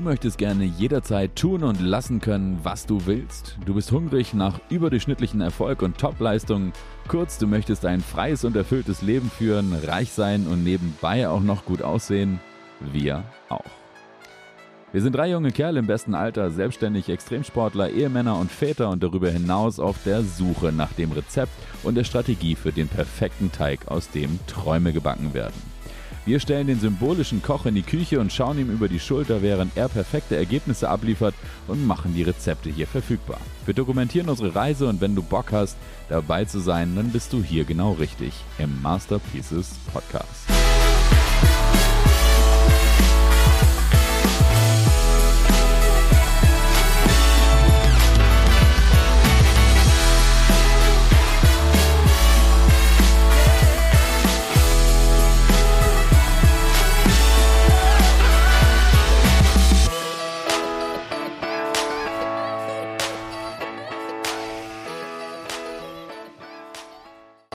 möchtest gerne jederzeit tun und lassen können, was du willst. Du bist hungrig nach überdurchschnittlichen Erfolg und Topleistungen. Kurz, du möchtest ein freies und erfülltes Leben führen, reich sein und nebenbei auch noch gut aussehen. Wir auch. Wir sind drei junge Kerle im besten Alter, selbstständig Extremsportler, Ehemänner und Väter und darüber hinaus auf der Suche nach dem Rezept und der Strategie für den perfekten Teig, aus dem Träume gebacken werden. Wir stellen den symbolischen Koch in die Küche und schauen ihm über die Schulter, während er perfekte Ergebnisse abliefert und machen die Rezepte hier verfügbar. Wir dokumentieren unsere Reise und wenn du Bock hast, dabei zu sein, dann bist du hier genau richtig im Masterpieces Podcast.